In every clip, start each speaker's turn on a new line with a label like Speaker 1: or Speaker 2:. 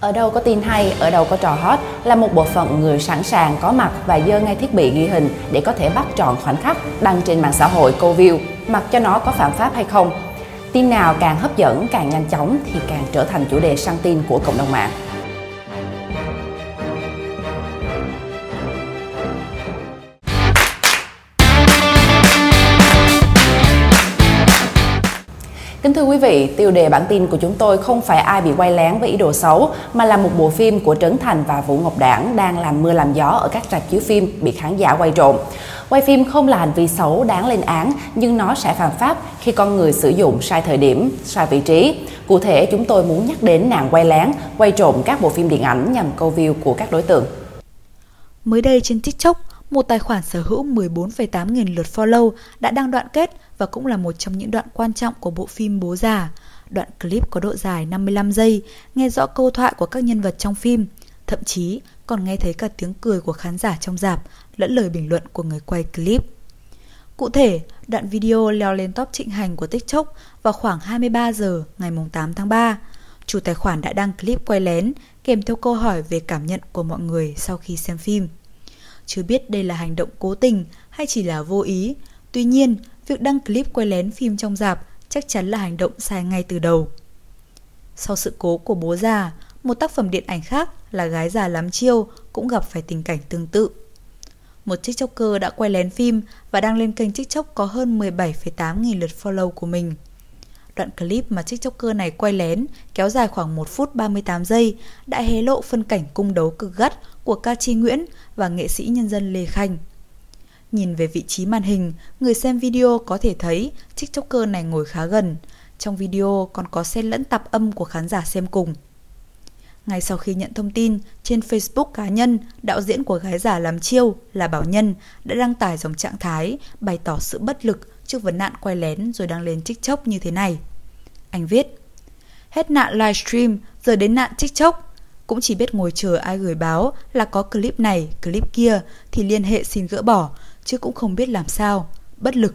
Speaker 1: Ở đâu có tin hay, ở đâu có trò hot là một bộ phận người sẵn sàng có mặt và dơ ngay thiết bị ghi hình để có thể bắt trọn khoảnh khắc đăng trên mạng xã hội câu view, mặc cho nó có phạm pháp hay không. Tin nào càng hấp dẫn, càng nhanh chóng thì càng trở thành chủ đề săn tin của cộng đồng mạng. Kính thưa quý vị, tiêu đề bản tin của chúng tôi không phải ai bị quay lén với ý đồ xấu, mà là một bộ phim của Trấn Thành và Vũ Ngọc Đảng đang làm mưa làm gió ở các rạp chiếu phim bị khán giả quay trộm. Quay phim không là hành vi xấu đáng lên án, nhưng nó sẽ phạm pháp khi con người sử dụng sai thời điểm, sai vị trí. Cụ thể, chúng tôi muốn nhắc đến nạn quay lén, quay trộm các bộ phim điện ảnh nhằm câu view của các đối tượng.
Speaker 2: Mới đây trên TikTok, một tài khoản sở hữu 14,8 nghìn lượt follow đã đăng đoạn kết và cũng là một trong những đoạn quan trọng của bộ phim Bố già. Đoạn clip có độ dài 55 giây, nghe rõ câu thoại của các nhân vật trong phim, thậm chí còn nghe thấy cả tiếng cười của khán giả trong dạp lẫn lời bình luận của người quay clip. Cụ thể, đoạn video leo lên top trịnh hành của TikTok vào khoảng 23 giờ ngày 8 tháng 3. Chủ tài khoản đã đăng clip quay lén kèm theo câu hỏi về cảm nhận của mọi người sau khi xem phim. Chưa biết đây là hành động cố tình hay chỉ là vô ý, tuy nhiên việc đăng clip quay lén phim trong dạp chắc chắn là hành động sai ngay từ đầu. Sau sự cố của bố già, một tác phẩm điện ảnh khác là Gái già lắm chiêu cũng gặp phải tình cảnh tương tự. Một tiktoker đã quay lén phim và đăng lên kênh tiktok có hơn 17,8 nghìn lượt follow của mình. Đoạn clip mà tiktoker này quay lén kéo dài khoảng 1 phút 38 giây đã hé lộ phân cảnh cung đấu cực gắt của ca chi Nguyễn và nghệ sĩ nhân dân Lê Khanh. Nhìn về vị trí màn hình, người xem video có thể thấy tiktoker này ngồi khá gần. Trong video còn có xen lẫn tạp âm của khán giả xem cùng. Ngay sau khi nhận thông tin, trên Facebook cá nhân, đạo diễn của gái giả làm chiêu là Bảo Nhân đã đăng tải dòng trạng thái bày tỏ sự bất lực trước vấn nạn quay lén rồi đăng lên TikTok như thế này. Anh viết, hết nạn livestream giờ đến nạn TikTok, cũng chỉ biết ngồi chờ ai gửi báo là có clip này, clip kia thì liên hệ xin gỡ bỏ, chứ cũng không biết làm sao, bất lực.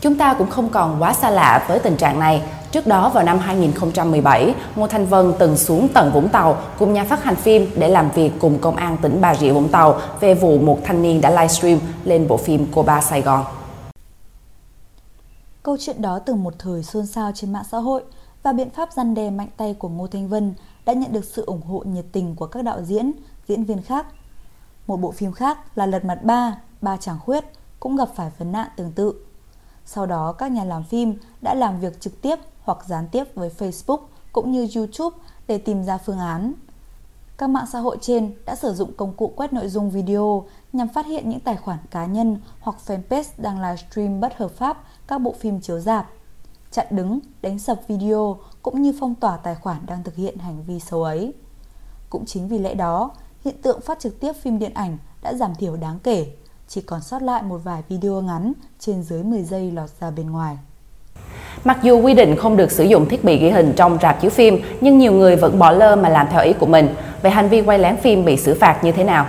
Speaker 1: Chúng ta cũng không còn quá xa lạ với tình trạng này. Trước đó vào năm 2017, Ngô Thanh Vân từng xuống tận Vũng Tàu cùng nhà phát hành phim để làm việc cùng công an tỉnh Bà Rịa Vũng Tàu về vụ một thanh niên đã livestream lên bộ phim Cô Ba Sài Gòn.
Speaker 2: Câu chuyện đó từ một thời xôn xao trên mạng xã hội và biện pháp răn đe mạnh tay của Ngô Thanh Vân đã nhận được sự ủng hộ nhiệt tình của các đạo diễn, diễn viên khác. Một bộ phim khác là Lật Mặt Ba, Ba Chàng Khuyết cũng gặp phải vấn nạn tương tự. Sau đó, các nhà làm phim đã làm việc trực tiếp hoặc gián tiếp với Facebook cũng như YouTube để tìm ra phương án. Các mạng xã hội trên đã sử dụng công cụ quét nội dung video nhằm phát hiện những tài khoản cá nhân hoặc fanpage đang livestream bất hợp pháp các bộ phim chiếu rạp, chặn đứng, đánh sập video cũng như phong tỏa tài khoản đang thực hiện hành vi xấu ấy. Cũng chính vì lẽ đó, hiện tượng phát trực tiếp phim điện ảnh đã giảm thiểu đáng kể, chỉ còn sót lại một vài video ngắn trên dưới 10 giây lọt ra bên ngoài.
Speaker 1: Mặc dù quy định không được sử dụng thiết bị ghi hình trong rạp chiếu phim, nhưng nhiều người vẫn bỏ lơ mà làm theo ý của mình. vậy hành vi quay lén phim bị xử phạt như thế nào?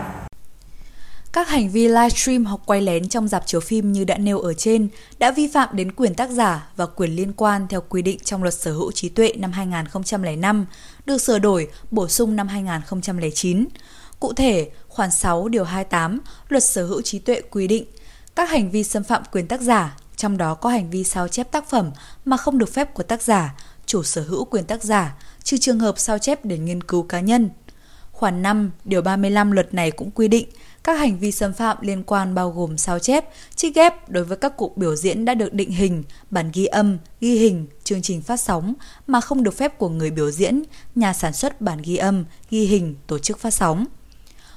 Speaker 2: Các hành vi livestream hoặc quay lén trong dạp chiếu phim như đã nêu ở trên đã vi phạm đến quyền tác giả và quyền liên quan theo quy định trong luật sở hữu trí tuệ năm 2005, được sửa đổi, bổ sung năm 2009. Cụ thể, khoản 6 điều 28 luật sở hữu trí tuệ quy định các hành vi xâm phạm quyền tác giả, trong đó có hành vi sao chép tác phẩm mà không được phép của tác giả, chủ sở hữu quyền tác giả, trừ trường hợp sao chép để nghiên cứu cá nhân. Khoản 5, điều 35 luật này cũng quy định các hành vi xâm phạm liên quan bao gồm sao chép, trích ghép đối với các cuộc biểu diễn đã được định hình, bản ghi âm, ghi hình, chương trình phát sóng mà không được phép của người biểu diễn, nhà sản xuất bản ghi âm, ghi hình, tổ chức phát sóng.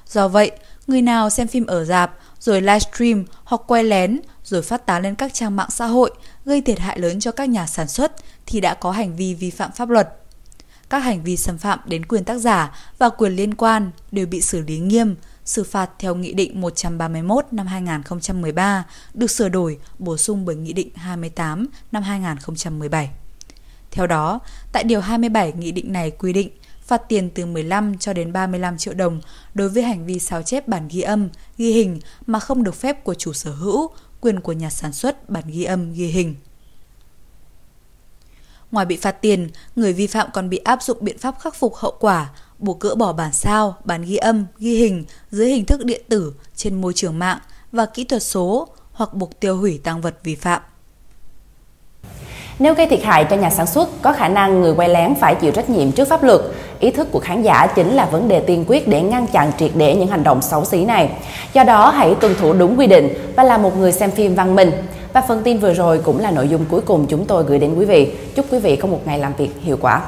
Speaker 2: Do vậy, người nào xem phim ở dạp rồi livestream hoặc quay lén rồi phát tán lên các trang mạng xã hội gây thiệt hại lớn cho các nhà sản xuất thì đã có hành vi vi phạm pháp luật. Các hành vi xâm phạm đến quyền tác giả và quyền liên quan đều bị xử lý nghiêm, xử phạt theo Nghị định 131 năm 2013 được sửa đổi, bổ sung bởi Nghị định 28 năm 2017. Theo đó, tại Điều 27 Nghị định này quy định phạt tiền từ 15 cho đến 35 triệu đồng đối với hành vi sao chép bản ghi âm, ghi hình mà không được phép của chủ sở hữu, quyền của nhà sản xuất bản ghi âm, ghi hình. Ngoài bị phạt tiền, người vi phạm còn bị áp dụng biện pháp khắc phục hậu quả, buộc gỡ bỏ bản sao, bản ghi âm, ghi hình dưới hình thức điện tử trên môi trường mạng và kỹ thuật số hoặc buộc tiêu hủy tăng vật vi phạm.
Speaker 1: Nếu gây thiệt hại cho nhà sản xuất, có khả năng người quay lén phải chịu trách nhiệm trước pháp luật. Ý thức của khán giả chính là vấn đề tiên quyết để ngăn chặn triệt để những hành động xấu xí này. Do đó, hãy tuân thủ đúng quy định và là một người xem phim văn minh. Và phần tin vừa rồi cũng là nội dung cuối cùng chúng tôi gửi đến quý vị. Chúc quý vị có một ngày làm việc hiệu quả.